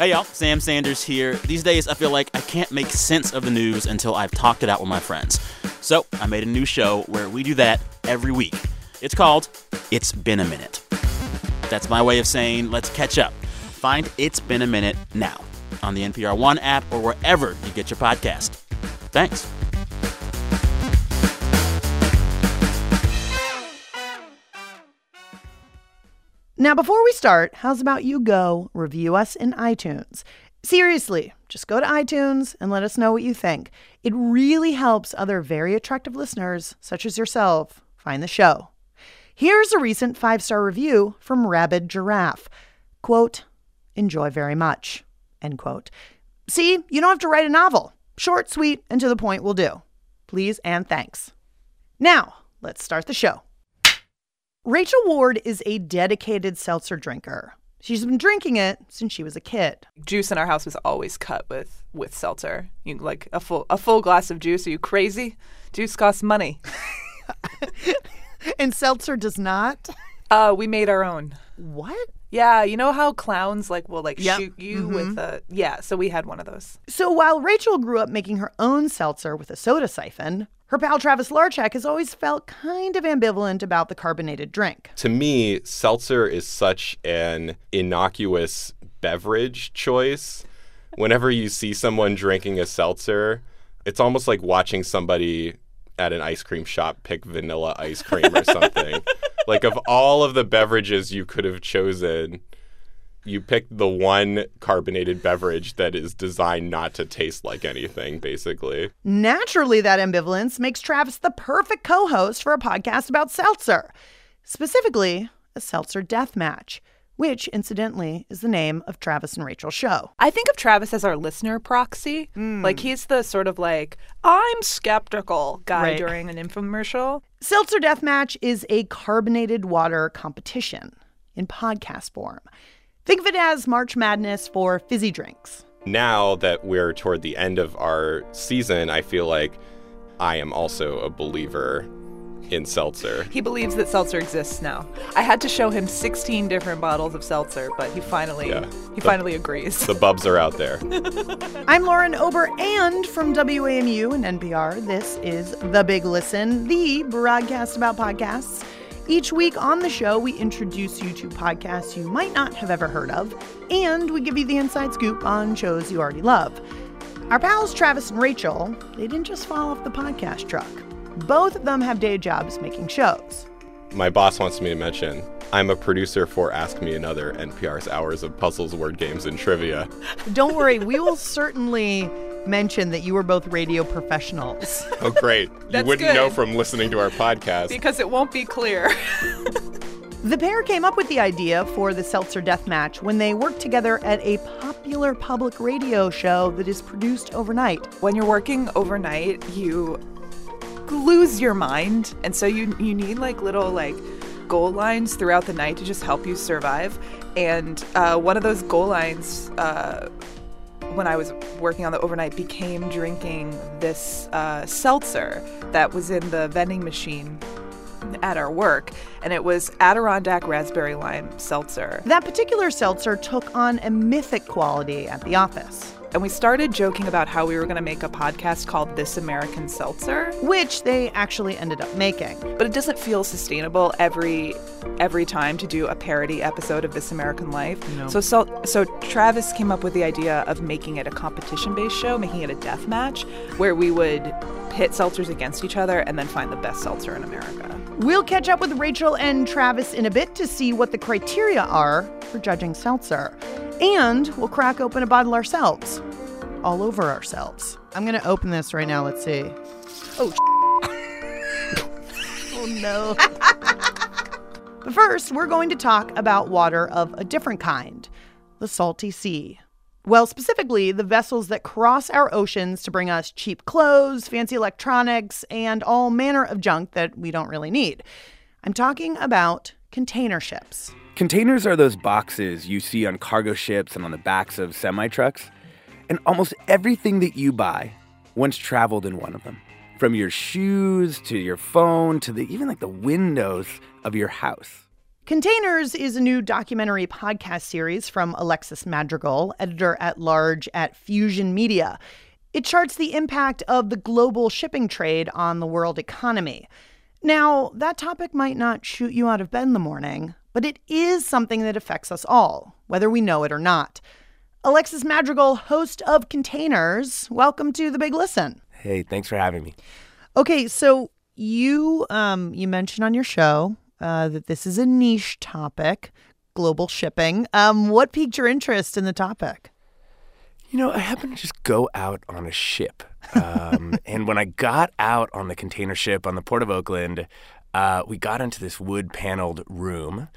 Hey, y'all. Sam Sanders here. These days, I feel like I can't make sense of the news until I've talked it out with my friends. So I made a new show where we do that every week. It's called It's Been a Minute. That's my way of saying let's catch up. Find It's Been a Minute now on the NPR One app or wherever you get your podcast. Thanks. Now, before we start, how's about you go review us in iTunes? Seriously, just go to iTunes and let us know what you think. It really helps other very attractive listeners, such as yourself, find the show. Here's a recent five star review from Rabid Giraffe. Quote, enjoy very much. End quote. See, you don't have to write a novel. Short, sweet, and to the point will do. Please and thanks. Now, let's start the show. Rachel Ward is a dedicated seltzer drinker. She's been drinking it since she was a kid. Juice in our house was always cut with with seltzer. You like a full a full glass of juice. Are you crazy? Juice costs money. and seltzer does not. Uh, we made our own. What? Yeah, you know how clowns like will like Yep. shoot you Mhm. with a yeah. So we had one of those. So while Rachel grew up making her own seltzer with a soda siphon, her pal Travis Larchuk has always felt kind of ambivalent about the carbonated drink. To me, seltzer is such an innocuous beverage choice. Whenever you see someone drinking a seltzer, it's almost like watching somebody at an ice cream shop pick vanilla ice cream or something. Like, of all of the beverages you could have chosen, you picked the one carbonated beverage that is designed not to taste like anything, basically. Naturally, that ambivalence makes Travis the perfect co host for a podcast about seltzer, specifically, a seltzer death match, which, incidentally, is the name of Travis and Rachel's show. I think of Travis as our listener proxy. Hmm. Like he's the sort of like I'm skeptical guy Right. during an infomercial. Seltzer Deathmatch is a carbonated water competition in podcast form. Think of it as March Madness for fizzy drinks. now that we're toward the end of our season, I feel like I am also a believer in seltzer. He believes that seltzer exists now. I had to show him 16 different bottles of seltzer, but he finally Yeah. he The- finally agrees. The bubs are out there. I'm Lauren Ober, and from WAMU and NPR, this is The Big Listen, the broadcast about podcasts. Each week on the show, we introduce you to podcasts you might not have ever heard of, and we give you the inside scoop on shows you already love. Our pals Travis and Rachel, they didn't just fall off the podcast truck. Both of them have day jobs making shows. My boss wants me to mention I'm a producer for Ask Me Another, NPR's Hours of Puzzles, Word Games, and Trivia. Don't worry, we will certainly mention that you are both radio professionals. Oh, great. you wouldn't know from listening to our podcast. because it won't be clear. The pair came up with the idea for the Seltzer Death Match when they worked together at a popular public radio show that is produced overnight. when you're working overnight, you lose your mind, and so you you need like little like goal lines throughout the night to just help you survive. And uh, one of those goal lines, uh, when I was working on the overnight, became drinking this uh, seltzer that was in the vending machine at our work, and it was Adirondack raspberry lime seltzer. That particular seltzer took on a mythic quality at the office, And we started joking about how we were going to make a podcast called This American Seltzer. which they actually ended up making. but it doesn't feel sustainable every every time to do a parody episode of This American Life. So, so so Travis came up with the idea of making it a competition-based show, making it a death match where we would pit seltzers against each other and then find the best seltzer in America. We'll catch up with Rachel and Travis in a bit to see what the criteria are for judging seltzer. And we'll crack open a bottle ourselves, all over ourselves. I'm going to open this right now. Let's see. Oh, oh no. but first, we're going to talk about water of a different kind the salty sea. Well, specifically, the vessels that cross our oceans to bring us cheap clothes, fancy electronics, and all manner of junk that we don't really need. I'm talking about container ships. Containers are those boxes you see on cargo ships and on the backs of semi trucks. And almost everything that you buy once traveled in one of them. From your shoes to your phone to the, even like the windows of your house. Containers is a new documentary podcast series from Alexis Madrigal, editor at large at Fusion Media. It charts the impact of the global shipping trade on the world economy. Now, that topic might not shoot you out of bed in the morning, but it is something that affects us all, whether we know it or not. Alexis Madrigal, host of Containers, welcome to the Big Listen. Hey, thanks for having me. Okay, so you um you mentioned on your show uh, that this is a niche topic, global shipping. Um, what piqued your interest in the topic? You know, I happened to just go out on a ship. Um, and when I got out on the container ship on the Port of Oakland, uh, we got into this wood paneled room.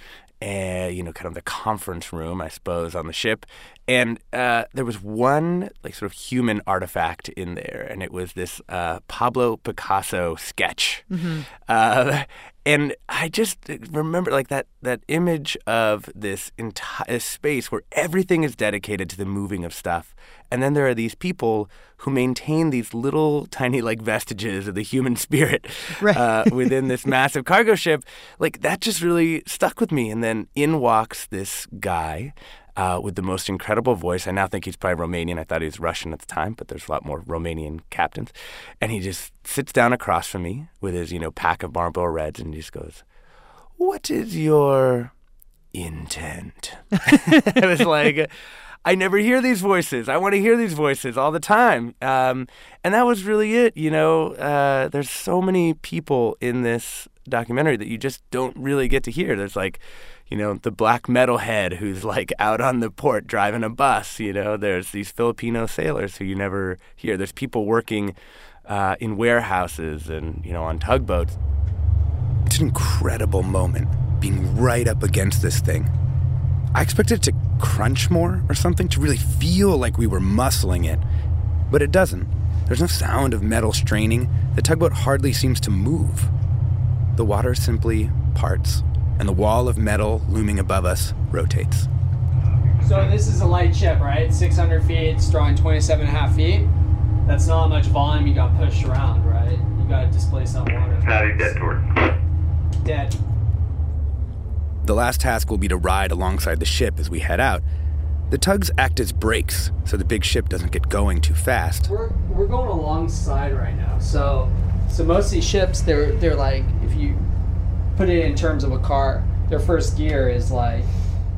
And, you know, kind of the conference room, I suppose, on the ship. And uh, there was one, like, sort of human artifact in there. And it was this uh, Pablo Picasso sketch. Mm-hmm. Uh, and I just remember like that that image of this entire space where everything is dedicated to the moving of stuff, and then there are these people who maintain these little tiny like vestiges of the human spirit right. uh, within this massive cargo ship. Like that just really stuck with me. And then in walks this guy uh, with the most incredible voice. I now think he's probably Romanian. I thought he was Russian at the time, but there's a lot more Romanian captains. And he just sits down across from me with his, you know, pack of Marlboro Reds and he just goes, What is your intent? it was like, I never hear these voices. I want to hear these voices all the time. Um, and that was really it. You know, uh, there's so many people in this documentary that you just don't really get to hear. There's like, you know, the black metalhead who's like out on the port driving a bus. You know, there's these Filipino sailors who you never hear. There's people working uh, in warehouses and, you know, on tugboats. It's an incredible moment being right up against this thing. I expected it to crunch more or something, to really feel like we were muscling it, but it doesn't. There's no sound of metal straining. The tugboat hardly seems to move. The water simply parts and the wall of metal looming above us rotates. So this is a light ship, right? 600 feet, it's drawing 27 and a half feet. That's not much volume you got pushed around, right? You got to displace that water. How you dead toward? Dead. The last task will be to ride alongside the ship as we head out. The tugs act as brakes so the big ship doesn't get going too fast. We're, we're going alongside right now. So so most of these ships they're they're like if you put it in terms of a car, their first gear is like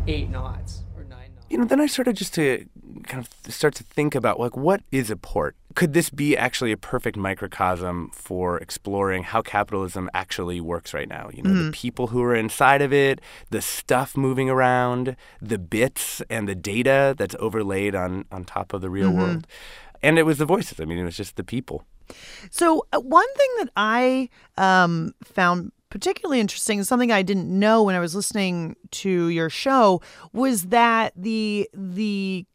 eight knots or nine knots. You know, then I started just to kind of start to think about like what is a port? Could this be actually a perfect microcosm for exploring how capitalism actually works right now? You know, mm-hmm. the people who are inside of it, the stuff moving around, the bits and the data that's overlaid on on top of the real mm-hmm. world. And it was the voices. I mean, it was just the people. So, uh, one thing that I um, found particularly interesting something I didn't know when I was listening to your show was that the the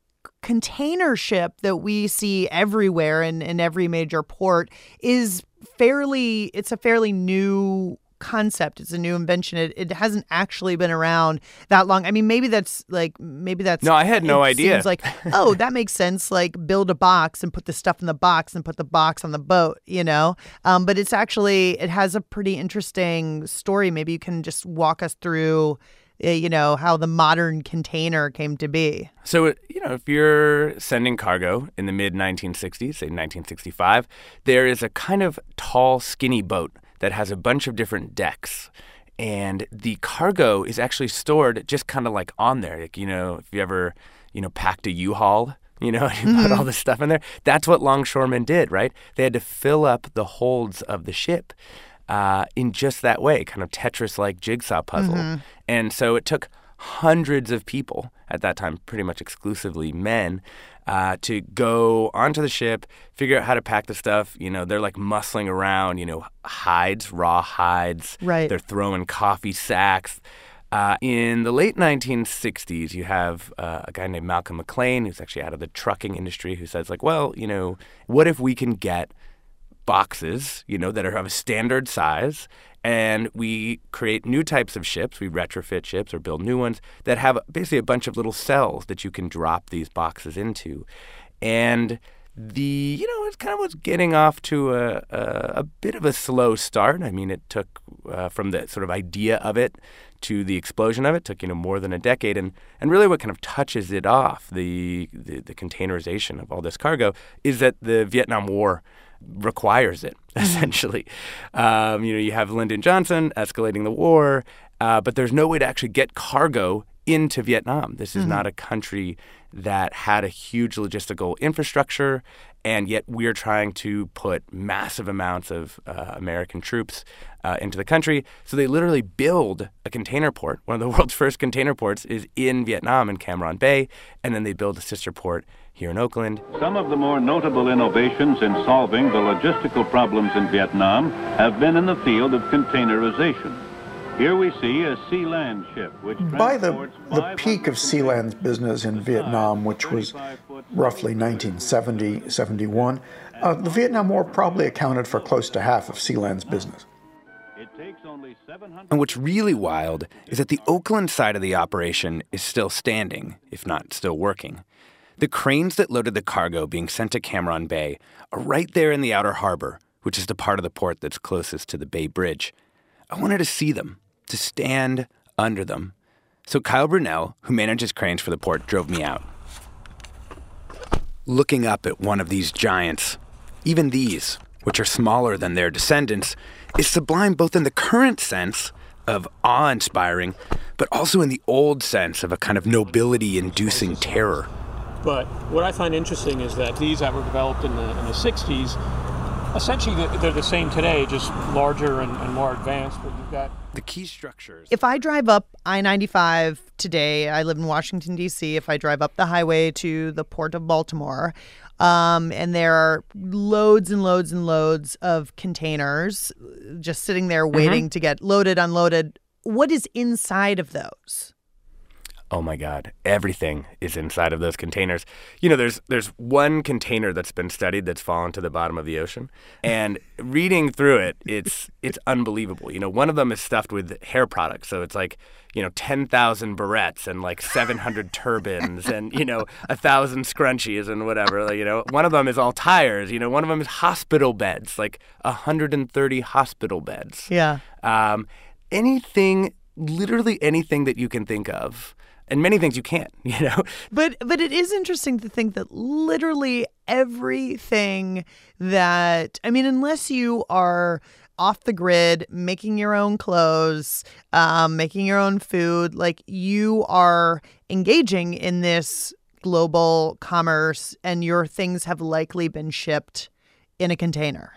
container ship that we see everywhere in, in every major port is fairly it's a fairly new concept. It's a new invention. It, it hasn't actually been around that long. I mean, maybe that's like maybe that's no. I had no idea. Seems like oh, that makes sense. Like build a box and put the stuff in the box and put the box on the boat. You know, um, but it's actually it has a pretty interesting story. Maybe you can just walk us through you know how the modern container came to be so you know if you're sending cargo in the mid 1960s say 1965 there is a kind of tall skinny boat that has a bunch of different decks. And the cargo is actually stored just kind of like on there. Like, you know, if you ever, you know, packed a U-Haul, you know, you mm-hmm. put all this stuff in there. That's what longshoremen did, right? They had to fill up the holds of the ship uh, in just that way, kind of Tetris like jigsaw puzzle. Mm-hmm. And so it took hundreds of people at that time, pretty much exclusively men, uh, to go onto the ship, figure out how to pack the stuff. You know, they're like muscling around, you know, hides, raw hides. Right. They're throwing coffee sacks. Uh, in the late 1960s, you have uh, a guy named Malcom McLean, who's actually out of the trucking industry, who says, like, well, you know, what if we can get boxes, you know, that are of a standard size and we create new types of ships. We retrofit ships or build new ones that have basically a bunch of little cells that you can drop these boxes into. And the you know it kind of was getting off to a, a, a bit of a slow start. I mean, it took uh, from the sort of idea of it to the explosion of it took you know more than a decade, and and really what kind of touches it off the the, the containerization of all this cargo is that the Vietnam War requires it essentially. Um, you know, you have Lyndon Johnson escalating the war, uh, but there's no way to actually get cargo into Vietnam. This is not a country that had a huge logistical infrastructure, and yet we're trying to put massive amounts of uh, American troops uh, into the country. So they literally build a container port. One of the world's first container ports is in Vietnam in Cam Ranh Bay, and then they build a sister port here in Oakland. Some of the more notable innovations in solving the logistical problems in Vietnam have been in the field of containerization. Here we see a Sea-Land ship which By the, the peak of 500 Sealand's business in Vietnam, which was roughly 1970 71, uh, the Vietnam War probably accounted for close to half of Sealand's business. It takes only 700 And what's really wild is that the Oakland side of the operation is still standing, if not still working. The cranes that loaded the cargo being sent to Cam Ranh Bay are right there in the outer harbor, which is the part of the port that's closest to the Bay Bridge. I wanted to see them, to stand under them. So Kyle Brunell, who manages cranes for the port, drove me out. Looking up at one of these giants, even these, which are smaller than their descendants, is sublime both in the current sense of awe inspiring, but also in the old sense of a kind of nobility inducing terror. But what I find interesting is that these that were developed in the, in the 60s, essentially they're- they're the same today, just larger and, and more advanced. But you've got The key structures. If I drive up I 95 today, I live in Washington, D.C., if I drive up the highway to the port of Baltimore, um, and there are loads and loads and loads of containers just sitting there waiting to get loaded, unloaded. What is inside of those? Oh my God! Everything is inside of those containers. You know, there's there's one container that's been studied that's fallen to the bottom of the ocean, and reading through it, it's it's unbelievable. You know, one of them is stuffed with hair products, so it's like you know ten thousand barrettes and like seven hundred turbans and you know a thousand scrunchies and whatever. Like, you know, one of them is all tires. You know, one of them is hospital beds, like hundred and thirty hospital beds Yeah. um, anything, literally anything that you can think of, and many things you can't. You know, But but it is interesting to think that literally everything that I mean, unless you are off the grid, making your own clothes, um, making your own food, like you are engaging in this global commerce, and your things have likely been shipped in a container.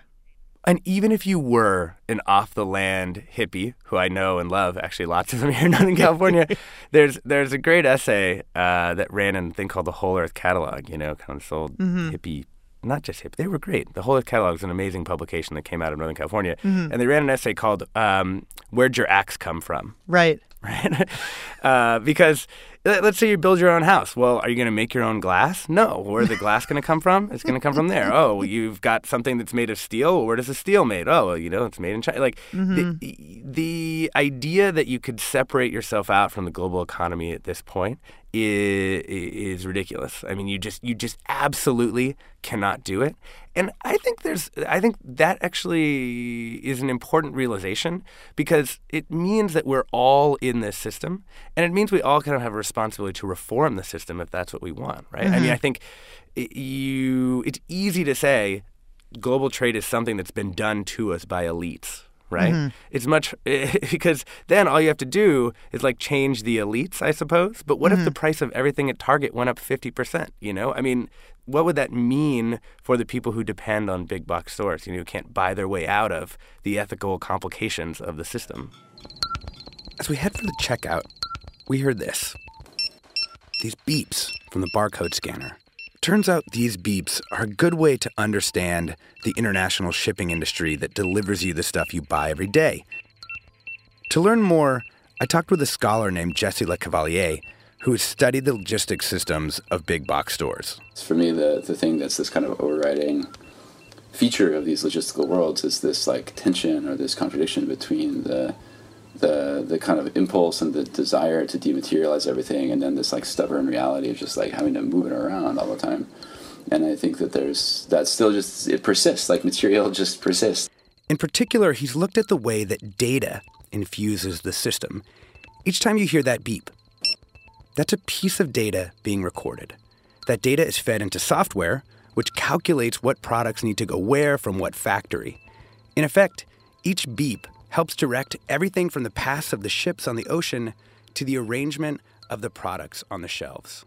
And even if you were an off-the-land hippie, who I know and love, actually lots of them here in Northern California, there's there's a great essay uh, that ran in a thing called the Whole Earth Catalog. You know, kind of sold hippie. Not just hippie, they were great. The Whole Earth Catalog is an amazing publication that came out of Northern California, and they ran an essay called um, "Where'd Your Axe Come From?" Right. Right? uh, because let- let's say you build your own house. Well, are you going to make your own glass? No. Where's the glass going to come from? It's going to come from there. Oh, you've got something that's made of steel. Well, where does the steel made? Oh, well, you know, it's made in China. Like the, the idea that you could separate yourself out from the global economy at this point is, is ridiculous. I mean, you just you just absolutely cannot do it. And I think there's I think that actually is an important realization because it means that we're all in this system and it means we all kind of have a responsibility to reform the system if that's what we want, right? I mean, mm-hmm. I think i- you it's easy to say global trade is something that's been done to us by elites, right? Mm-hmm. It's much because then all you have to do is like change the elites, I suppose. But what if mm-hmm. the price of everything at Target went up 50%, you know? I mean, what would that mean for the people who depend on big box stores, you know, who can't buy their way out of the ethical complications of the system? As we head for the checkout, we heard this. These beeps from the barcode scanner. Turns out these beeps are a good way to understand the international shipping industry that delivers you the stuff you buy every day. To learn more, I talked with a scholar named Jesse Le Cavalier who studied the logistics systems of big box stores. For me, the, the thing that's this kind of overriding feature of these logistical worlds is this like tension or this contradiction between the the the kind of impulse and the desire to dematerialize everything and then this like stubborn reality of just like having to move it around all the time. And I think that there's that still just it persists, like material just persists. In particular, he's looked at the way that data infuses the system. Each time you hear that beep, that's a piece of data being recorded. That data is fed into software, which calculates what products need to go where from what factory. In effect, each beep helps direct everything from the paths of the ships on the ocean to the arrangement of the products on the shelves.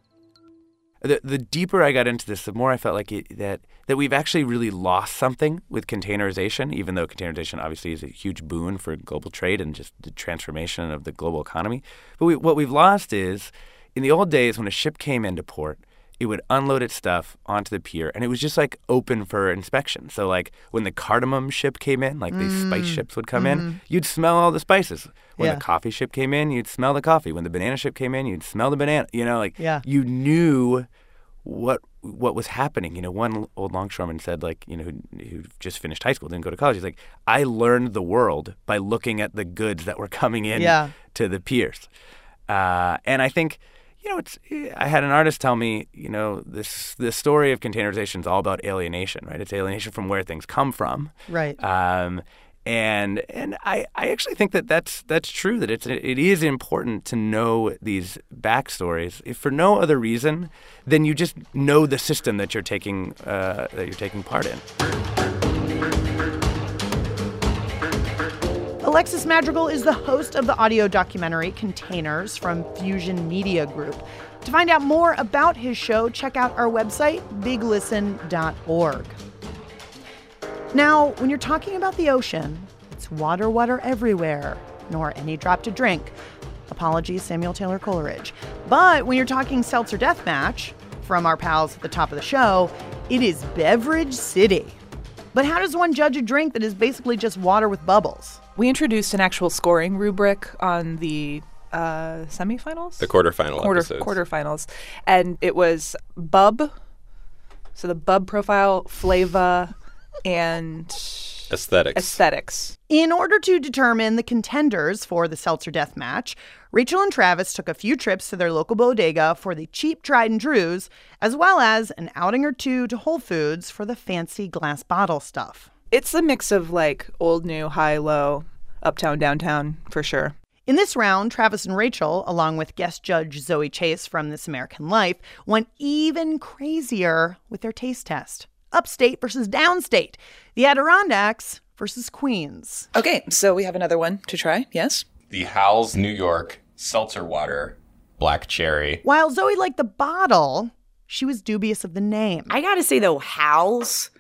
The, the deeper I got into this, the more I felt like it, that that we've actually really lost something with containerization. Even though containerization obviously is a huge boon for global trade and just the transformation of the global economy, but we, what we've lost is in the old days when a ship came into port, it would unload its stuff onto the pier and it was just like open for inspection. So like when the cardamom ship came in, like these spice Mm. ships would come in, you'd smell all the spices. When Yeah. the coffee ship came in, you'd smell the coffee. When the banana ship came in, you'd smell the banana. You know, like Yeah. you knew what what was happening. You know, one old longshoreman said, like, you know, who, who just finished high school, didn't go to college. He's like, I learned the world by looking at the goods that were coming in Yeah. to the piers. Uh, and I think, you know, it's. I had an artist tell me, you know, this the story of containerization is all about alienation, right? It's alienation from where things come from. Right. Um, and and I, I actually think that that's that's true that it's it is important to know these backstories if for no other reason than you just know the system that you're taking uh, that you're taking part in. Alexis Madrigal is the host of the audio documentary Containers from Fusion Media Group. To find out more about his show, check out our website, biglisten.org. Now, when you're talking about the ocean, it's water, water everywhere, nor any drop to drink. Apologies, Samuel Taylor Coleridge. But when you're talking Seltzer Deathmatch, from our pals at the top of the show, it is Beverage City. But how does one judge a drink that is basically just water with bubbles? We introduced an actual scoring rubric on the uh, semifinals, The quarterfinal quarter episodes. quarterfinals, and it was bub. So the bub profile, flava, and Aesthetics. aesthetics. In order to determine the contenders for the Seltzer Death Match, Rachel and Travis took a few trips to their local bodega for the cheap tried and trues, as well as an outing or two to Whole Foods for the fancy glass bottle stuff. It's a mix of like old, new, high, low, uptown, downtown, for sure. In this round, Travis and Rachel, along with guest judge Zoe Chase from This American Life, went even crazier with their taste test. Upstate versus downstate. The Adirondacks versus Queens. Okay, so we have another one to try. Yes. The Hal's New York Seltzer Water Black Cherry. While Zoe liked the bottle, she was dubious of the name. I gotta say though, Hal's,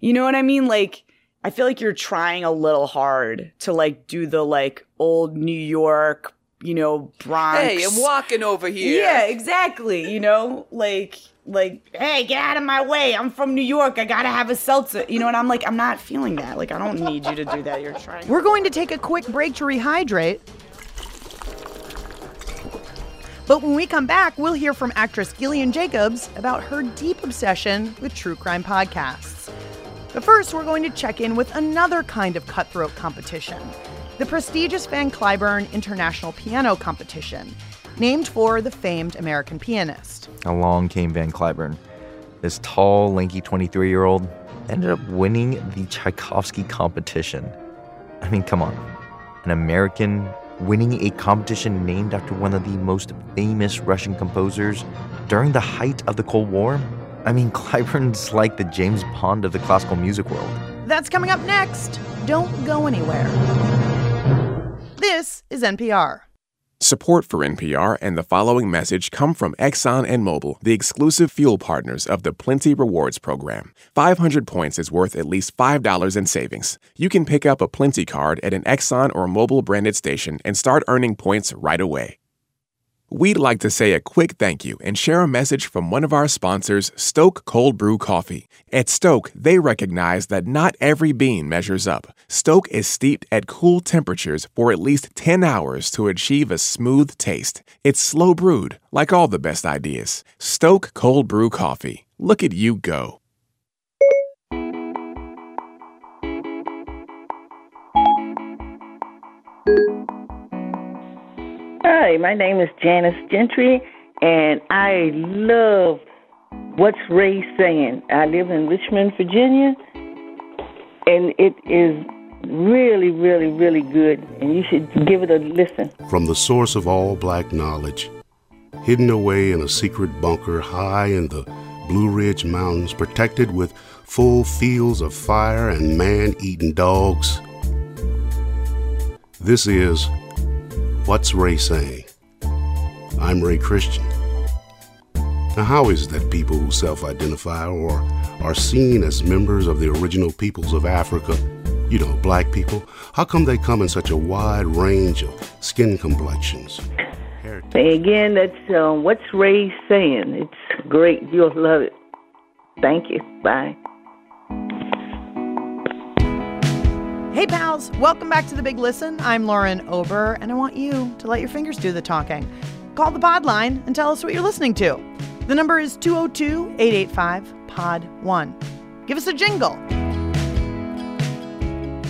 you know what I mean? Like, I feel like you're trying a little hard to like do the like old New York, you know, Bronx. Hey, I'm walking over here. Yeah, exactly. You know, like, like, hey, get out of my way. I'm from New York. I gotta have a seltzer. You know, and I'm like, I'm not feeling that. Like, I don't need you to do that. You're trying. We're going to take a quick break to rehydrate. But when we come back, we'll hear from actress Gillian Jacobs about her deep obsession with true crime podcasts. But first, we're going to check in with another kind of cutthroat competition the prestigious Van Cliburn International Piano Competition, named for the famed American pianist. Along came Van Cliburn. This tall, lanky 23 year old ended up winning the Tchaikovsky competition. I mean, come on. An American winning a competition named after one of the most famous Russian composers during the height of the Cold War? I mean, Cliburn's like the James Bond of the classical music world. That's coming up next. Don't go anywhere. This is NPR. Support for NPR and the following message come from Exxon and Mobil, the exclusive fuel partners of the Plenti Rewards program. 500 points is worth at least $5 in savings. You can pick up a Plenti card at an Exxon or Mobil branded station and start earning points right away. We'd like to say a quick thank you and share a message from one of our sponsors, Stoke Cold Brew Coffee. At Stoke, they recognize that not every bean measures up. Stoke is steeped at cool temperatures for at least 10 hours to achieve a smooth taste. It's slow brewed, like all the best ideas. Stoke Cold Brew Coffee. Look at you go. Hi, my name is Janice Gentry, and I love What's Ray Saying. I live in Richmond, Virginia, and it is Really, really, really good, and you should give it a listen. From the source of all black knowledge, hidden away in a secret bunker high in the Blue Ridge Mountains, protected with full fields of fire and man eating dogs. This is What's Ray Saying? I'm Ray Christian. Now, how is it that people who self identify or are seen as members of the original peoples of Africa, you know, black people, how come they come in such a wide range of skin complexions? Again, that's um, what's Ray saying. It's great. You'll love it. Thank you. Bye. Hey, pals, welcome back to The Big Listen. I'm Lauren Ober, and I want you to let your fingers do the talking. Call the pod line and tell us what you're listening to. The number is 202 885 Pod 1. Give us a jingle.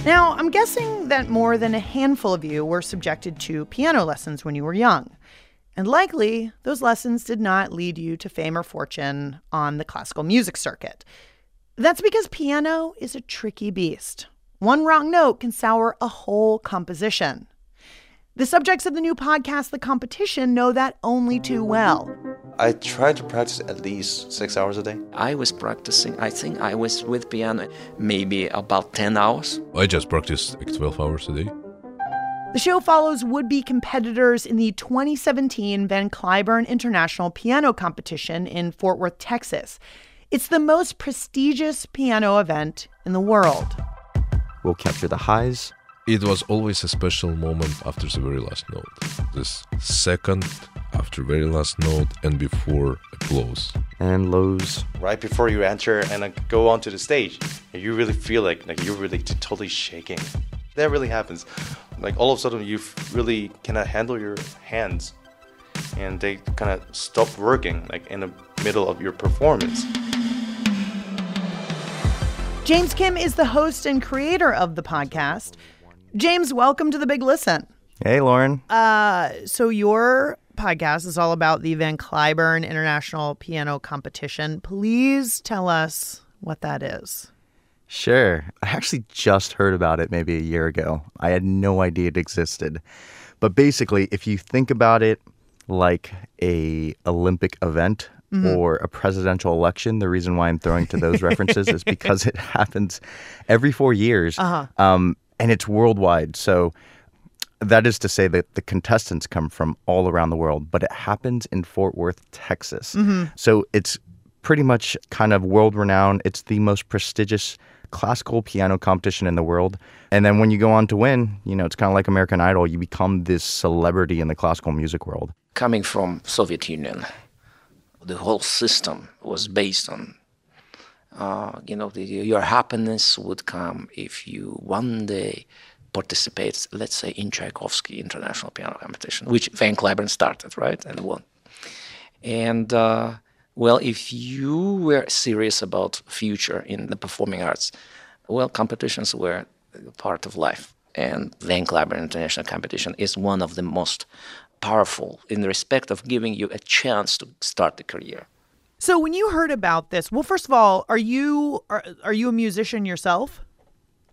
Now, I'm guessing that more than a handful of you were subjected to piano lessons when you were young. And likely, those lessons did not lead you to fame or fortune on the classical music circuit. That's because piano is a tricky beast. One wrong note can sour a whole composition. The subjects of the new podcast, The Competition, know that only too well. I try to practice at least six hours a day. I was practicing, I think I was with piano maybe about 10 hours. I just practiced like 12 hours a day. The show follows would be competitors in the 2017 Van Cliburn International Piano Competition in Fort Worth, Texas. It's the most prestigious piano event in the world. We'll capture the highs. It was always a special moment after the very last note. This second after very last note and before a close. And lows. Right before you enter and uh, go onto the stage, you really feel like like you're really totally shaking. That really happens. Like all of a sudden you really cannot handle your hands, and they kind of stop working like in the middle of your performance. James Kim is the host and creator of the podcast. James, welcome to the Big Listen. Hey, Lauren. Uh, so your podcast is all about the Van Cliburn International Piano Competition. Please tell us what that is. Sure. I actually just heard about it maybe a year ago. I had no idea it existed. But basically, if you think about it like a Olympic event Mhm. or a presidential election, the reason why I'm throwing to those references is because it happens every 4 years. Uh-huh. Um, and it's worldwide. So that is to say that the contestants come from all around the world, but it happens in Fort Worth, Texas. Mhm. So it's pretty much kind of world renowned. It's the most prestigious classical piano competition in the world. And then when you go on to win, you know, it's kind of like American Idol. You become this celebrity in the classical music world. Coming from Soviet Union, the whole system was based on, uh, you know, the, your happiness would come if you one day participate, let's say, in Tchaikovsky International Piano Competition, which Van Cliburn started, right, and won. And uh, well, if you were serious about future in the performing arts, well, competitions were part of life. And Van Cliburn International Competition is one of the most powerful in respect of giving you a chance to start the career. So when you heard about this, well, first of all, are you are, are you a musician yourself?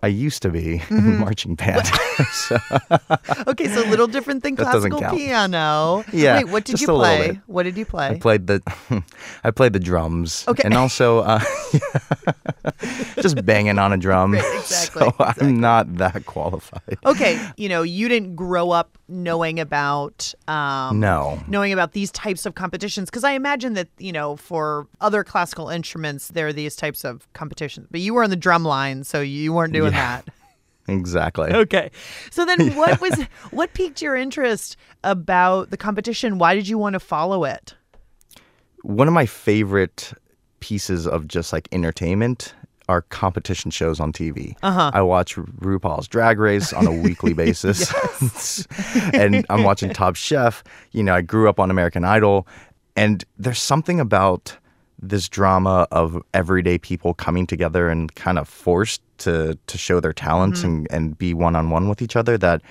I used to be Mhm. in marching band. so, Okay, so a little different than classical piano. Yeah, Wait, what did you play? What did you play? I played the I played the drums. Okay. And also uh, just banging on a drum. exactly, So I'm not that qualified. okay, you know, you didn't grow up knowing about um No. knowing about these types of competitions because I imagine that, you know, for other classical instruments there are these types of competitions. But you were on the drum line, so you weren't doing Yeah. that. Exactly. Okay. So then what was what piqued your interest about the competition? Why did you want to follow it? One of my favorite pieces of just like entertainment are competition shows on TV. Uh-huh. I watch RuPaul's Drag Race on a weekly basis. and I'm watching Top Chef. You know, I grew up on American Idol. And there's something about this drama of everyday people coming together and kind of forced to to show their talents Mhm. and, and be one on one with each other that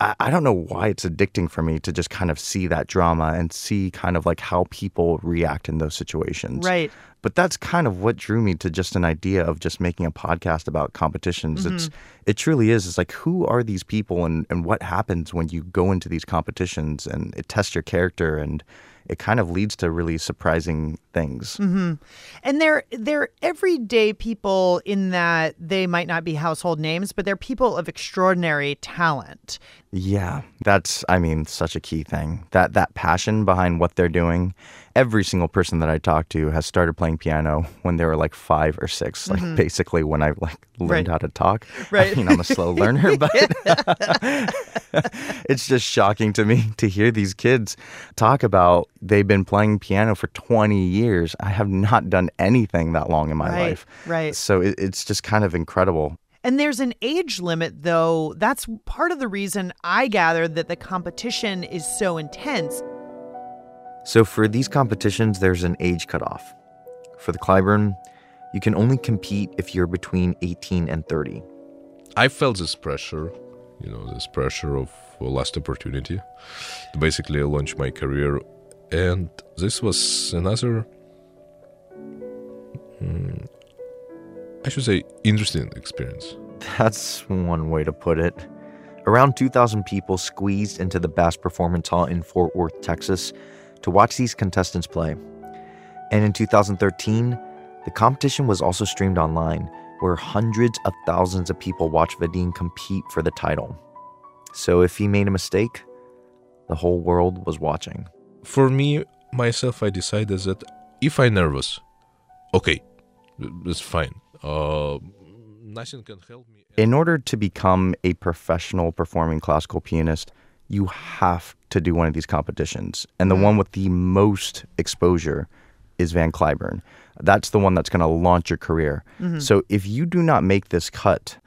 I, I don't know why it's addicting for me to just kind of see that drama and see kind of like how people react in those situations. Right. But that's kind of what drew me to just an idea of just making a podcast about competitions. It's Mhm. it truly is. It's like who are these people and, and what happens when you go into these competitions and it tests your character and it kind of leads to really surprising things. hmm And they're they're everyday people in that they might not be household names, but they're people of extraordinary talent. Yeah, that's I mean such a key thing. That that passion behind what they're doing. Every single person that I talk to has started playing piano when they were like 5 or 6, like Mhm. basically when I like learned Right. how to talk. Right. I mean, I'm a slow learner, but it's just shocking to me to hear these kids talk about they've been playing piano for 20 years. I have not done anything that long in my Right, life. right. So it, it's just kind of incredible. And there's an age limit, though. That's part of the reason I gather that the competition is so intense. So for these competitions, there's an age cutoff. For the Cliburn, you can only compete if you're between 18 and 30. I felt this pressure, you know, this pressure of last opportunity to basically launch my career. And this was another, mm, I should say, interesting experience. That's one way to put it. Around 2,000 people squeezed into the Bass Performance Hall in Fort Worth, Texas, to watch these contestants play. And in 2013, the competition was also streamed online, where hundreds of thousands of people watched Vadim compete for the title. So if he made a mistake, the whole world was watching. For me, myself, I decided that if I'm nervous, okay, it's fine. Uh, nothing can help me. In order to become a professional performing classical pianist, you have to do one of these competitions. And the Mm. one with the most exposure is Van Cliburn. That's the one that's going to launch your career. Mhm. So if you do not make this cut,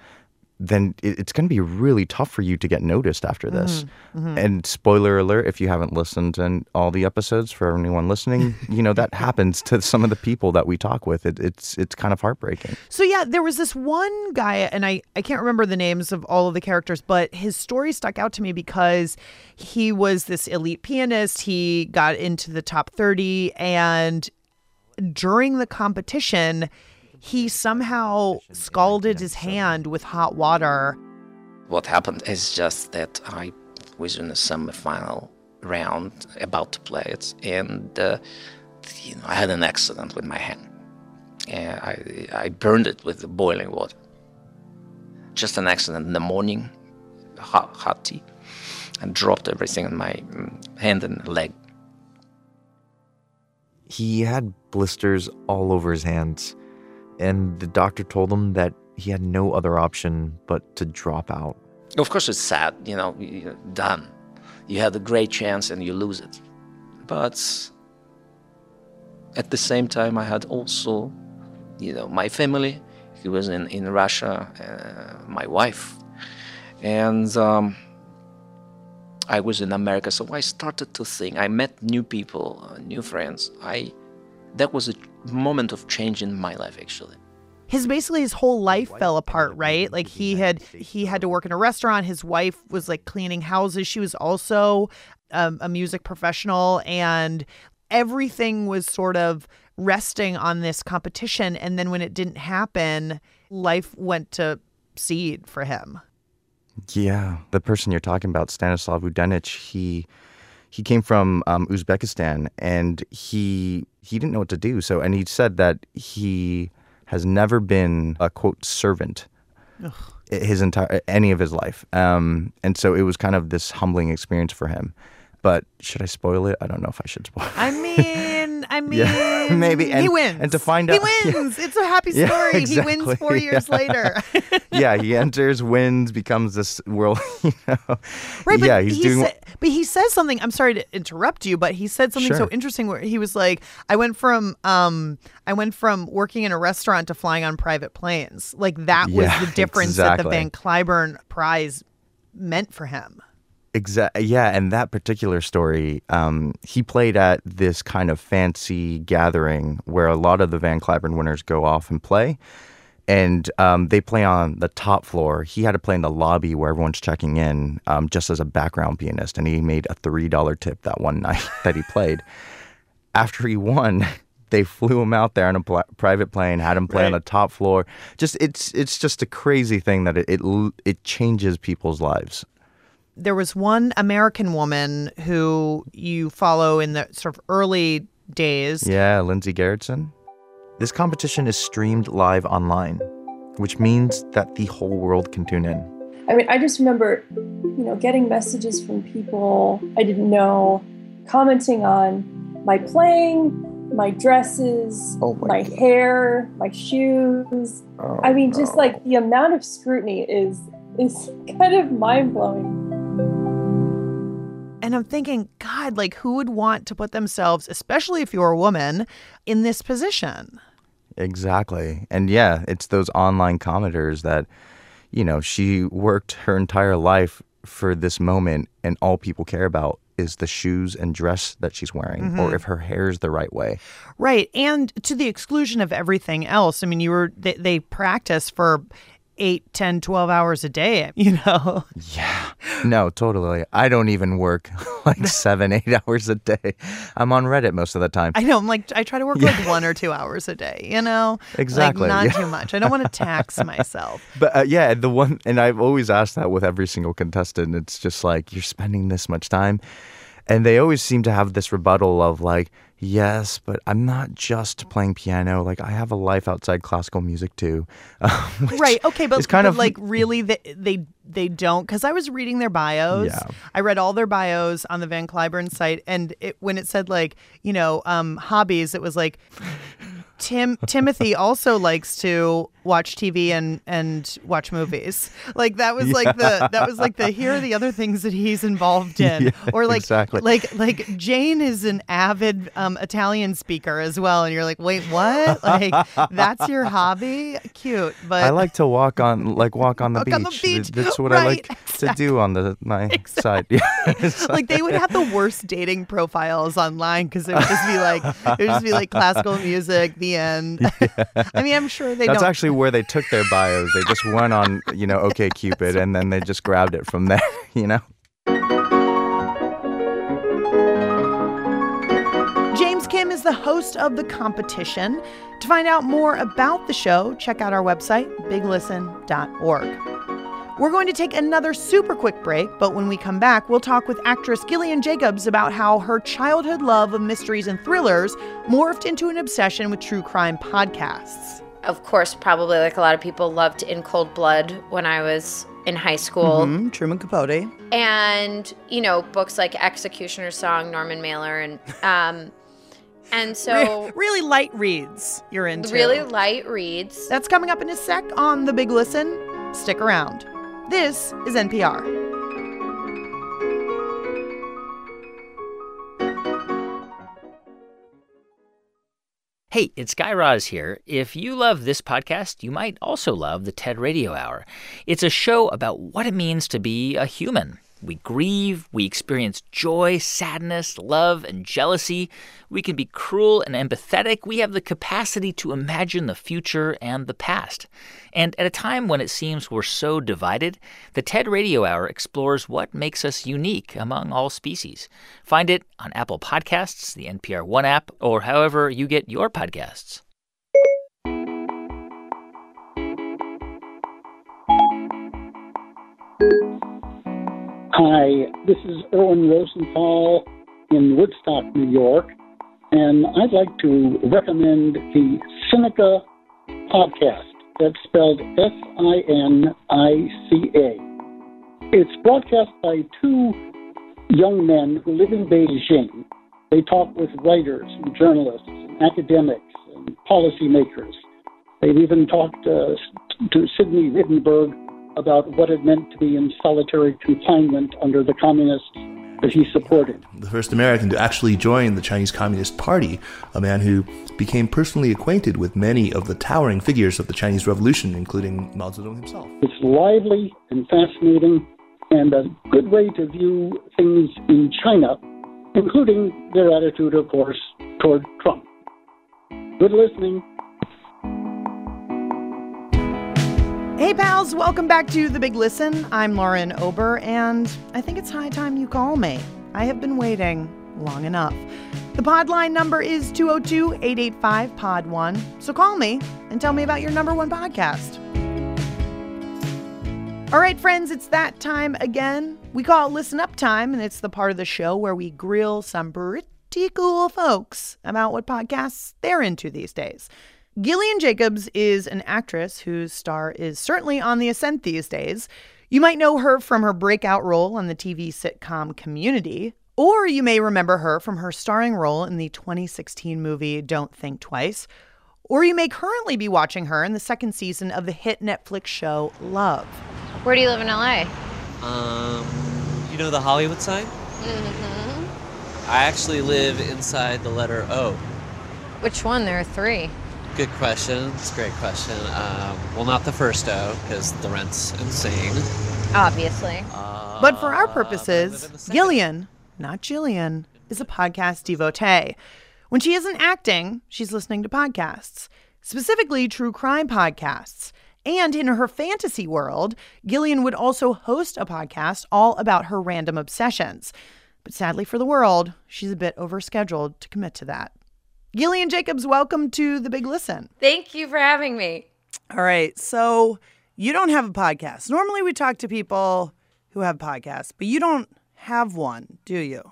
then it's going to be really tough for you to get noticed after this. Mhm, mhm. And spoiler alert, if you haven't listened to all the episodes for anyone listening, you know that happens to some of the people that we talk with. It, it's it's kind of heartbreaking. So yeah, there was this one guy, and I, I can't remember the names of all of the characters, but his story stuck out to me because he was this elite pianist. He got into the top 30, and during the competition, he somehow scalded his hand with hot water. What happened is just that I was in the semi-final round, about to play it, and uh, you know I had an accident with my hand. And I I burned it with the boiling water. Just an accident in the morning, hot hot tea, and dropped everything on my mm, hand and leg. He had blisters all over his hands, and the doctor told him that he had no other option but to drop out. Of course, it's sad, you know, you're done. You had a great chance and you lose it. But at the same time, I had also, you know, my family. He was in, in Russia, uh, my wife. And um, I was in America. So I started to think. I met new people, uh, new friends. I That was a moment of change in my life, actually. his basically his whole life fell apart right? like he had he had to work in a restaurant. His wife was like cleaning houses. She was also um, a music professional and everything was sort of resting on this competition. And then when it didn't happen life went to seed for him. Yeah, the person you're talking about, Stanislav Yudenitch, he he came from um, Uzbekistan and he he didn't know what to do. So and he said that he has never been a quote servant his entire any of his life. Um, and so it was kind of this humbling experience for him. But should I spoil it? I don't know if I should spoil. it. i mean i mean Yeah, maybe. he wins and to find he out- yeah. wins it's a happy Yeah, story he wins exactly. four years Yeah. later yeah, he enters, wins, becomes this world. You know, Right, but yeah, he's he doing. sa- but he says something. I'm sorry to interrupt you, but he said something so interesting where he was like, "I went from um, I went from working in a restaurant to flying on private planes. Like that was the difference that the. Van Cliburn Prize meant for him." Exactly. Yeah, and that particular story, um, he played at this kind of fancy gathering where a lot of the Van Cliburn winners go off and play. and um, they play on the top floor. He had to play in the lobby where everyone's checking in, um, just as a background pianist, and he made a three dollar tip that one night that he played. After he won, they flew him out there on a pl- private plane, had him play on the top floor. Just it's it's just a crazy thing that it it, it changes people's lives. There was one American woman who you follow in the sort of early days. Yeah, Lindsay Garritson. This competition is streamed live online, which means that the whole world can tune in. I mean, I just remember, you know, getting messages from people I didn't know, commenting on my playing, my dresses, Oh my, hair, my shoes. Oh, I mean, just like the amount of scrutiny is is kind of mind blowing. And I'm thinking, God, like who would want to put themselves, especially if you're a woman, in this position? Exactly. And yeah, it's those online commenters that, you know, she worked her entire life for this moment, and all people care about is the shoes and dress that she's wearing or Mhm. if her hair is the right way. Right. And to the exclusion of everything else. I mean, you were, they, they practice for eight, ten, twelve hours a day, you know? Yeah. No, totally. I don't even work like seven, eight hours a day. I'm on Reddit most of the time. I know. I'm like, I try to work like one or two hours a day, you know? Exactly, Like, not yeah. too much. I don't want to tax myself. But uh, yeah, the one, and I've always asked that with every single contestant. It's just like, you're spending this much time. And they always seem to have this rebuttal of like, yes, but I'm not just playing piano. Like, I have a life outside classical music too. Which right. Okay. But, it's kind but, of like really, they, they, they don't. Because I was reading their bios. Yeah. I read all their bios on the Van Cliburn site. And it, when it said like, you know, um, hobbies, it was like, Tim Timothy also likes to watch TV and and watch movies. Like that was like the that was like the here are the other things that he's involved in. Yeah, or like exactly. like like Jane is an avid um, Italian speaker as well, and you're like, wait, what? Like that's your hobby? Cute, but I like to walk on, like walk on the, Walk beach. on the beach. That's what I Right, like to do on the my side. Yeah. Like they would have the worst dating profiles online because it would just be like it would just be like classical music, the end. I mean, I'm sure they That's don't. actually where they took their bios. They just went on, you know, OK Cupid, and then they just grabbed it from there. You know. James Kim is the host of the competition. To find out more about the show, check out our website, biglisten.org. We're going to take another super quick break, but when we come back, we'll talk with actress Gillian Jacobs about how her childhood love of mysteries and thrillers morphed into an obsession with true crime podcasts. Of course, probably like a lot of people loved In Cold Blood when I was in high school. Mhm, Truman Capote. And, you know, books like Executioner's Song, Norman Mailer, and um and so Re- really light reads you're into. really light reads. That's coming up in a sec on The Big Listen. Stick around. This is NPR. Hey, it's Guy Raz here. If you love this podcast, you might also love the TED Radio Hour. It's a show about what it means to be a human. We grieve, we experience joy, sadness, love, and jealousy. We can be cruel and empathetic. We have the capacity to imagine the future and the past. And at a time when it seems we're so divided, the TED Radio Hour explores what makes us unique among all species. Find it on Apple Podcasts, the NPR One app, or however you get your podcasts. Hi, this is Erwin Rosenthal in Woodstock, New York, and I'd like to recommend the Sinica podcast. That's spelled S I N I C A. It's broadcast by two young men who live in Beijing. They talk with writers and journalists and academics and policymakers. They've even talked uh, to Sidney Rittenberg about what it meant to be in solitary confinement under the communists that he supported. the first American to actually join the Chinese Communist Party, a man who became personally acquainted with many of the towering figures of the Chinese Revolution, including Mao Zedong himself. It's lively and fascinating and a good way to view things in China, including their attitude, of course, toward Trump. Good listening. Hey, pals, welcome back to The Big Listen. I'm Lauren Ober, and I think it's high time you call me. I have been waiting long enough. The pod line number is 202 885 Pod 1. So call me and tell me about your number one podcast. All right, friends, it's that time again. We call it Listen Up Time, and it's the part of the show where we grill some pretty cool folks about what podcasts they're into these days. Gillian Jacobs is an actress whose star is certainly on the ascent these days. You might know her from her breakout role on the TV sitcom Community, or you may remember her from her starring role in the 2016 movie Don't Think Twice, or you may currently be watching her in the second season of the hit Netflix show Love. Where do you live in LA? Um, you know the Hollywood sign? Mm-hmm. I actually live inside the letter O. Which one? There are three. Good question. It's a great question. Um, well, not the first O, because the rent's insane. Obviously. But for our purposes, Gillian, not Jillian, is a podcast devotee. When she isn't acting, she's listening to podcasts, specifically true crime podcasts. And in her fantasy world, Gillian would also host a podcast all about her random obsessions. But sadly for the world, she's a bit overscheduled to commit to that. Gillian Jacobs, welcome to The Big Listen. Thank you for having me. All right. So you don't have a podcast. Normally we talk to people who have podcasts, but you don't have one, do you?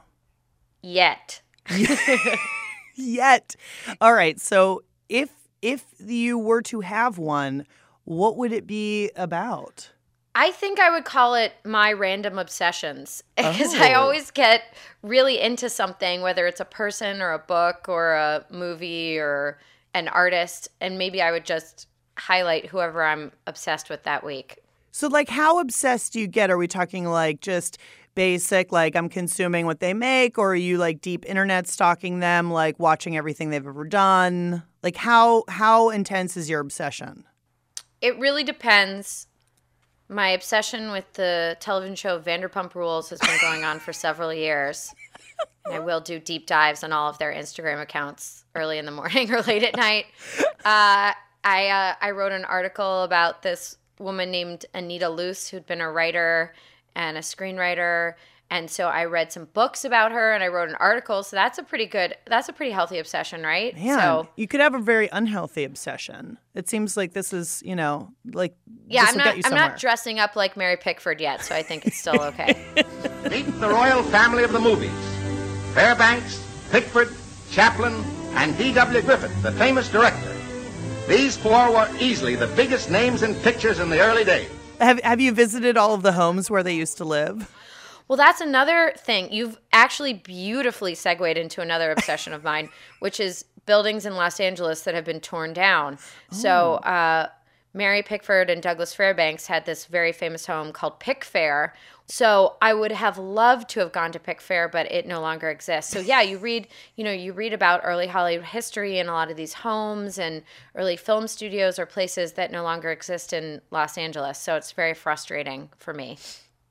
Yet. Yet. All right. So if if you were to have one, what would it be about? I think I would call it my random obsessions because I Oh. always get really into something, whether it's a person or a book or a movie or an artist, and maybe I would just highlight whoever I'm obsessed with that week. So like how obsessed do you get? Are we talking like just basic like I'm consuming what they make or are you like deep internet stalking them, like watching everything they've ever done? Like how how intense is your obsession? It really depends. My obsession with the television show Vanderpump Rules has been going on for several years. And I will do deep dives on all of their Instagram accounts early in the morning or late at night. Uh, I uh, I wrote an article about this woman named Anita Loos, who'd been a writer and a screenwriter, and so I read some books about her and I wrote an article. So that's a pretty good, that's a pretty healthy obsession, right? Man, So you could have a very unhealthy obsession. It seems like this is, you know, like yeah, this I'm will not get you I'm not dressing up like Mary Pickford yet, so I think it's still okay. Meet the royal family of the movies. Fairbanks, Pickford, Chaplin, and D.W. Griffith, the famous director. These four were easily the biggest names in pictures in the early days. Have have you visited all of the homes where they used to live? Well, that's another thing. You've actually beautifully segued into another obsession of mine, which is buildings in Los Angeles that have been torn down. So, uh, Mary Pickford and Douglas Fairbanks had this very famous home called Pickfair. So I would have loved to have gone to Pickfair, but it no longer exists. So yeah, you read, you know, you read about early Hollywood history and a lot of these homes and early film studios or places that no longer exist in Los Angeles. So it's very frustrating for me.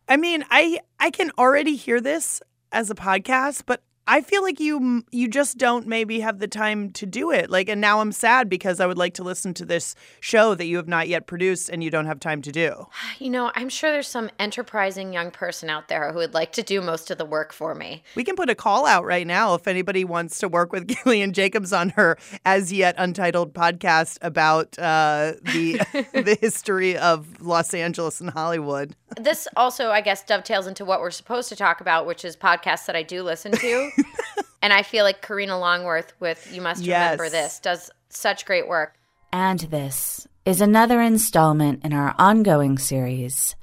I mean, I I can already hear this as a podcast, but I feel like you you just don't maybe have the time to do it. Like and now I'm sad because I would like to listen to this show that you have not yet produced and you don't have time to do. You know, I'm sure there's some enterprising young person out there who would like to do most of the work for me. We can put a call out right now if anybody wants to work with Gillian Jacobs on her as yet untitled podcast about uh, the the history of Los Angeles and Hollywood. This also, I guess, dovetails into what we're supposed to talk about, which is podcasts that I do listen to. and I feel like Karina Longworth with You Must Remember Yes. This does such great work. And this is another installment in our ongoing series,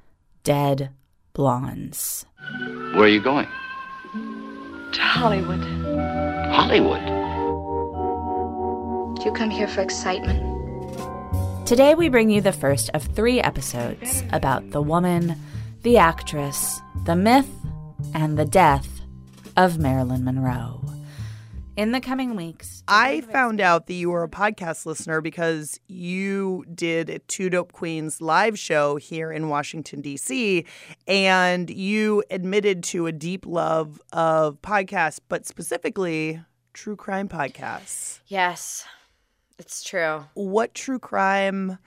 Dead Blondes. Where are you going? To Hollywood. Hollywood. Do you come here for excitement? Today, we bring you the first of three episodes about the woman, the actress, the myth, and the death of Marilyn Monroe. In the coming weeks, I found out that you were a podcast listener because you did a Two Dope Queens live show here in Washington, D.C., and you admitted to a deep love of podcasts, but specifically true crime podcasts. Yes, it's true. What true crime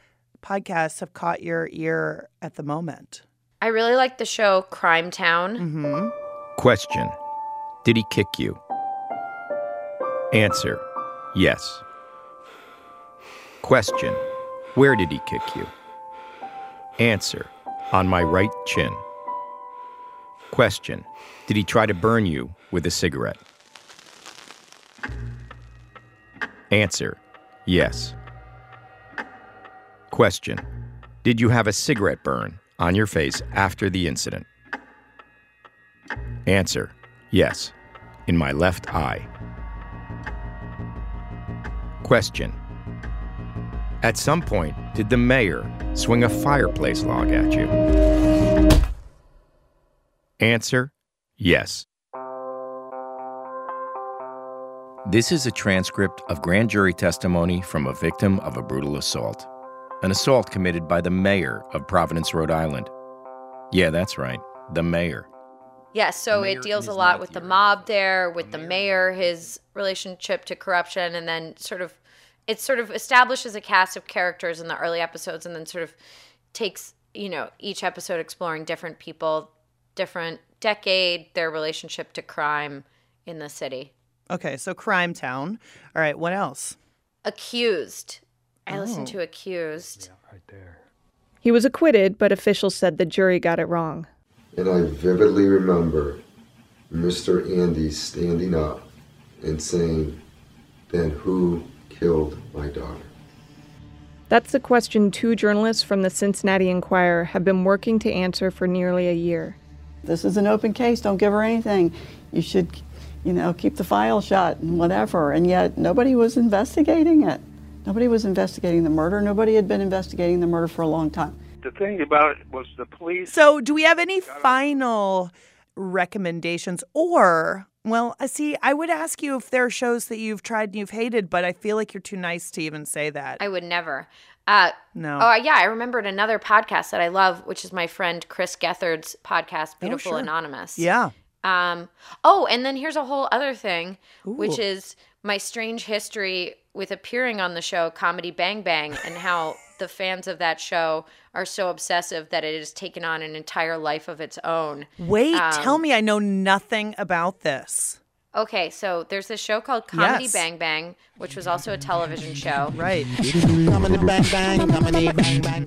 podcasts have caught your ear at the moment? I really like the show Crime Town. Mm-hmm. Question Did he kick you? Answer Yes. Question Where did he kick you? Answer On my right chin. Question Did he try to burn you with a cigarette? Answer Yes. Question Did you have a cigarette burn on your face after the incident? Answer Yes, in my left eye. Question At some point, did the mayor swing a fireplace log at you? Answer Yes. This is a transcript of grand jury testimony from a victim of a brutal assault. An assault committed by the mayor of Providence, Rhode Island. Yeah, that's right, the mayor. Yes, so it deals a lot with the mob there, with the mayor, his relationship to corruption, and then sort of it sort of establishes a cast of characters in the early episodes and then sort of takes, you know, each episode exploring different people, different decade, their relationship to crime in the city. Okay, so Crime Town. All right, what else? Accused. I listened Oh. to Accused. Right there. He was acquitted, but officials said the jury got it wrong. And I vividly remember Mr. Andes standing up and saying, Then who killed my daughter? That's the question two journalists from the Cincinnati Enquirer have been working to answer for nearly a year. This is an open case. Don't give her anything. You should, you know, keep the file shut and whatever. And yet nobody was investigating it. Nobody was investigating the murder. Nobody had been investigating the murder for a long time. The thing about it was the police. So, do we have any final recommendations or well, I see, I would ask you if there are shows that you've tried and you've hated, but I feel like you're too nice to even say that. I would never. Uh, No. Oh, yeah. I remembered another podcast that I love, which is my friend Chris Gethard's podcast, Beautiful sure. Anonymous. Yeah. Um, oh, and then here's a whole other thing, which is my strange history with appearing on the show Comedy Bang Bang and how the fans of that show are so obsessive that it has taken on an entire life of its own. Wait, Um, tell me I know nothing about this. Okay, so there's this show called Comedy Yes. Bang Bang, which was also a television show. Right.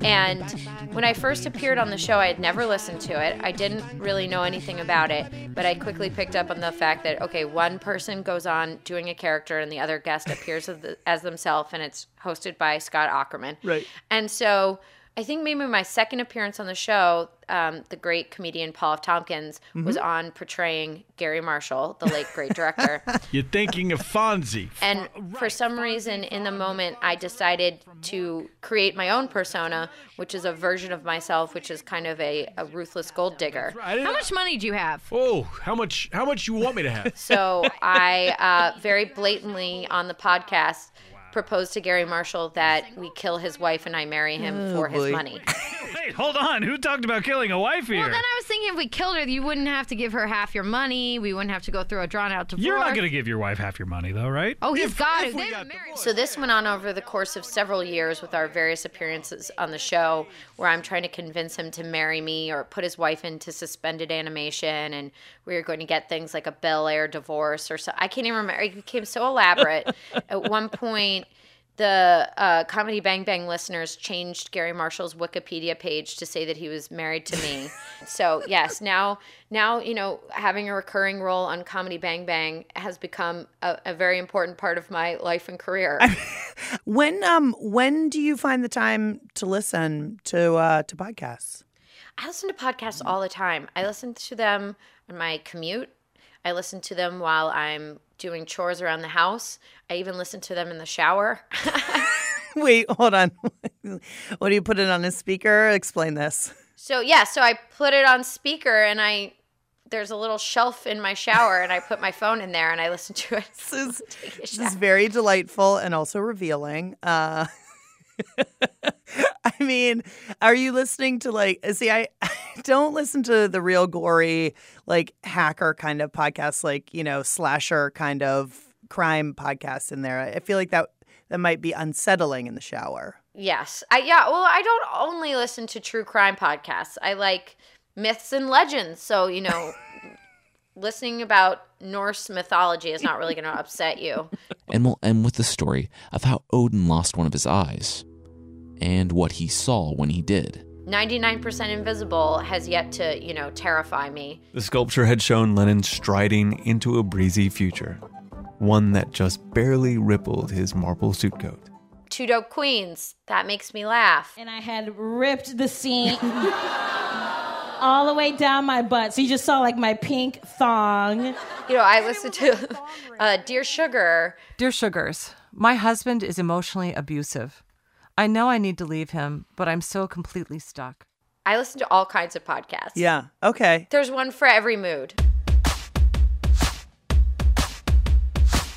And when I first appeared on the show, I had never listened to it. I didn't really know anything about it, but I quickly picked up on the fact that, okay, one person goes on doing a character and the other guest appears as, the, as themselves, and it's hosted by Scott Aukerman. Right. And so I think maybe my second appearance on the show, um, the great comedian Paul F. Tompkins was Mhm. on portraying Garry Marshall, the late great director. You're thinking of Fonzie. And for some reason, in the moment, I decided to create my own persona, which is a version of myself, which is kind of a, a ruthless gold digger. How much money do you have? Oh, how much? How much you want me to have? So I uh, very blatantly on the podcast proposed to Garry Marshall that we kill his wife and I marry him Oh, for his money. Wait, hold on. Who talked about killing a wife here? Well, then I was thinking if we killed her, you wouldn't have to give her half your money. We wouldn't have to go through a drawn out divorce. You're not going to give your wife half your money, though, right? Oh, he's got it. They- So this went on over the course of several years with our various appearances on the show, where I'm trying to convince him to marry me or put his wife into suspended animation, and we were going to get things like a Bel Air divorce or so. I can't even remember. It became so elaborate. At one point, the uh, comedy Bang Bang listeners changed Garry Marshall's Wikipedia page to say that he was married to me. so yes, now now you know having a recurring role on Comedy Bang Bang has become a, a very important part of my life and career. When um when do you find the time to listen to uh to podcasts? I listen to podcasts all the time. I listen to them on my commute. I listen to them while I'm doing chores around the house. I even listen to them in the shower. Wait, hold on. what do you put it on a speaker? Explain this. So yeah, so I put it on speaker and I there's a little shelf in my shower and I put my phone in there and I listen to it. This is, this is very delightful and also revealing. Uh I mean, are you listening to like see I, I don't listen to the real gory like hacker kind of podcasts like, you know, slasher kind of crime podcasts in there. I feel like that that might be unsettling in the shower. Yes. I yeah, well, I don't only listen to true crime podcasts. I like myths and legends. So, you know, listening about Norse mythology is not really going to upset you. And we'll end with the story of how Odin lost one of his eyes and what he saw when he did. 99% invisible has yet to, you know, terrify me. The sculpture had shown Lennon striding into a breezy future, one that just barely rippled his marble suit coat. Two dope queens. That makes me laugh. And I had ripped the seam all the way down my butt. So you just saw like my pink thong. You know, I listened to uh, Dear Sugar. Dear Sugars, my husband is emotionally abusive. I know I need to leave him, but I'm so completely stuck. I listen to all kinds of podcasts. Yeah. Okay. There's one for every mood.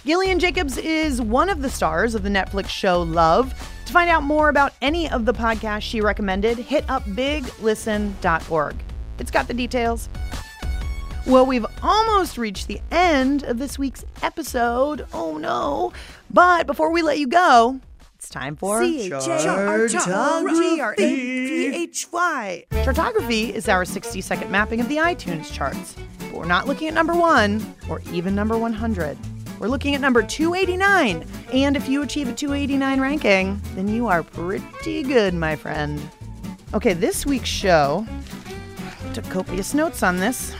Gillian Jacobs is one of the stars of the Netflix show Love. To find out more about any of the podcasts she recommended, hit up biglisten.org. It's got the details. Well, we've almost reached the end of this week's episode. Oh no. But before we let you go, it's time for C-H-A-R-T-O-G-R-A-P-H-Y. Chartography is our 60 second mapping of the iTunes charts. But we're not looking at number one or even number 100. We're looking at number 289. And if you achieve a 289 ranking, then you are pretty good, my friend. Okay, this week's show, took copious notes on this.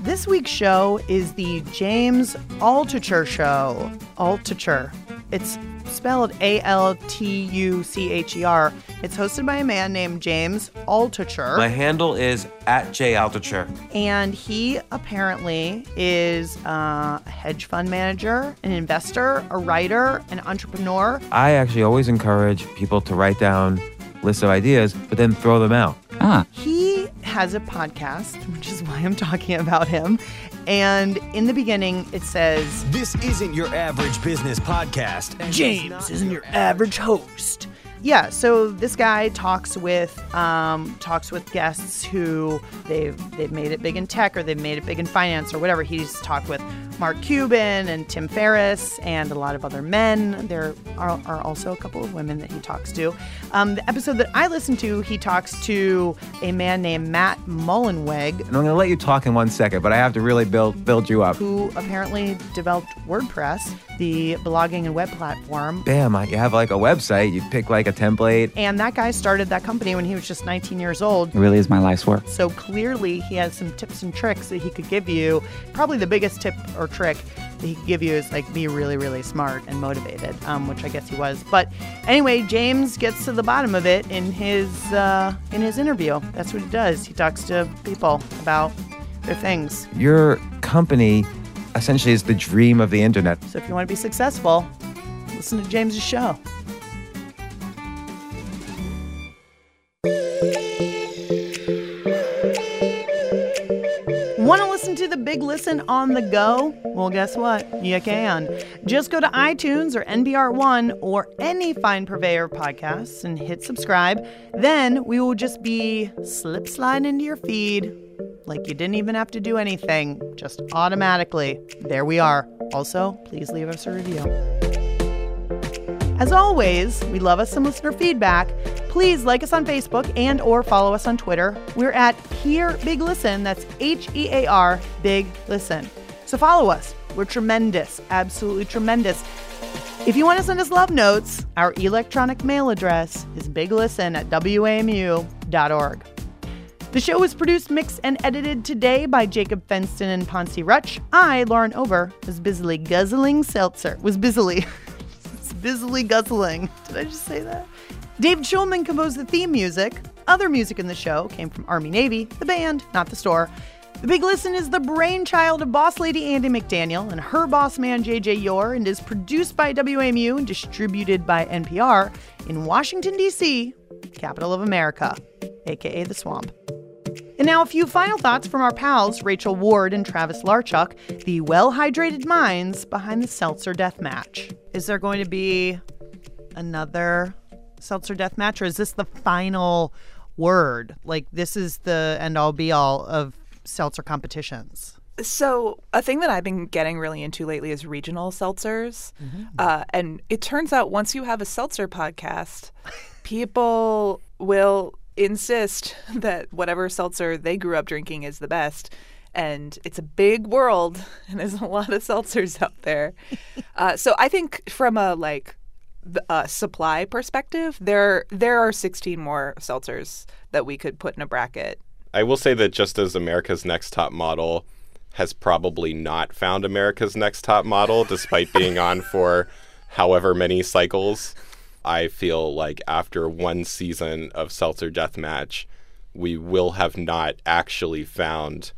This week's show is the James Altucher Show. Altucher. It's spelled A L T U C H E R. It's hosted by a man named James Altucher. My handle is atjaltucher. and he apparently is uh, a hedge fund manager, an investor, a writer, an entrepreneur. I actually always encourage people to write down lists of ideas, but then throw them out. Ah. He has a podcast, which is why I'm talking about him. And in the beginning, it says, This isn't your average business podcast. James isn't your average host. Yeah, so this guy talks with um, talks with guests who they've they've made it big in tech or they've made it big in finance or whatever. He's talked with Mark Cuban and Tim Ferriss and a lot of other men. There are, are also a couple of women that he talks to. Um, the episode that I listened to, he talks to a man named Matt Mullenweg, And I'm going to let you talk in one second, but I have to really build build you up. who apparently developed WordPress, the blogging and web platform. Bam, you have like a website, you pick like a template. And that guy started that company when he was just 19 years old. It really is my life's work. So clearly, he has some tips and tricks that he could give you. Probably the biggest tip or trick that he could give you is like be really, really smart and motivated, um, which I guess he was. But anyway, James gets to the bottom of it in his uh, in his interview. That's what he does. He talks to people about their things. Your company essentially is the dream of the internet. So if you want to be successful, listen to James's show. To the big listen on the go? Well, guess what? You can. Just go to iTunes or NPR One or any fine purveyor of podcasts and hit subscribe. Then we will just be slip sliding into your feed like you didn't even have to do anything, just automatically. There we are. Also, please leave us a review. As always, we love us some listener feedback. Please like us on Facebook and or follow us on Twitter. We're at Hear Big Listen. That's H E A R Big Listen. So follow us. We're tremendous, absolutely tremendous. If you want to send us love notes, our electronic mail address is biglisten at wamu.org. The show was produced, mixed, and edited today by Jacob Fenston and Ponce Rutch. I, Lauren Ober, was busily guzzling seltzer. Was busily. busily guzzling. Did I just say that? Dave Schulman composed the theme music. Other music in the show came from Army Navy, the band, not the store. The Big Listen is the brainchild of boss lady Andi McDaniel and her boss man JJ Yore and is produced by WAMU and distributed by NPR in Washington, D.C., capital of America, aka the swamp. And now, a few final thoughts from our pals, Rachel Ward and Travis Larchuk, the well hydrated minds behind the Seltzer Death Match. Is there going to be another Seltzer Death Match, or is this the final word? Like, this is the end all be all of Seltzer competitions? So, a thing that I've been getting really into lately is regional seltzers. Uh, and it turns out once you have a seltzer podcast, people will insist that whatever seltzer they grew up drinking is the best. And it's a big world, and there's a lot of seltzers out there. Uh, so, I think from a like uh, supply perspective, there there are 16 more seltzers that we could put in a bracket. I will say that just as America's Next Top Model has probably not found America's Next Top Model, despite being on for however many cycles, I feel like after one season of Seltzer Deathmatch, we will have not actually found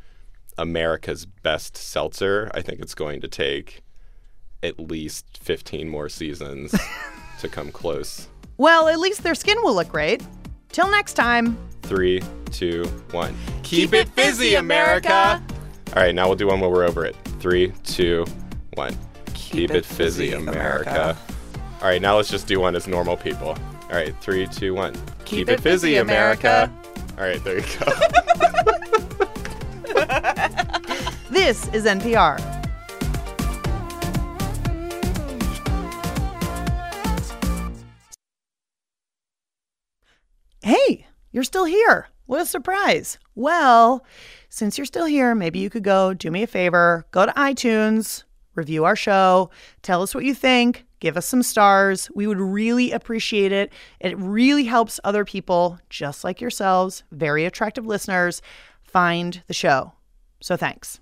America's best seltzer. I think it's going to take at least 15 more seasons to come close. Well, at least their skin will look great. Till next time. Three, two, one. Keep, it fizzy, America! All right, now we'll do one where we're over it. Three, two, one. Keep, it fizzy, America. All right, now let's just do one as normal people. All right, three, two, one. Keep, it fizzy, America. All right, there you go. This is NPR. Hey, you're still here. What a surprise. Well, since you're still here, maybe you could go do me a favor, go to iTunes, review our show, tell us what you think, give us some stars. We would really appreciate it. It really helps other people, just like yourselves, very attractive listeners, find the show. So thanks.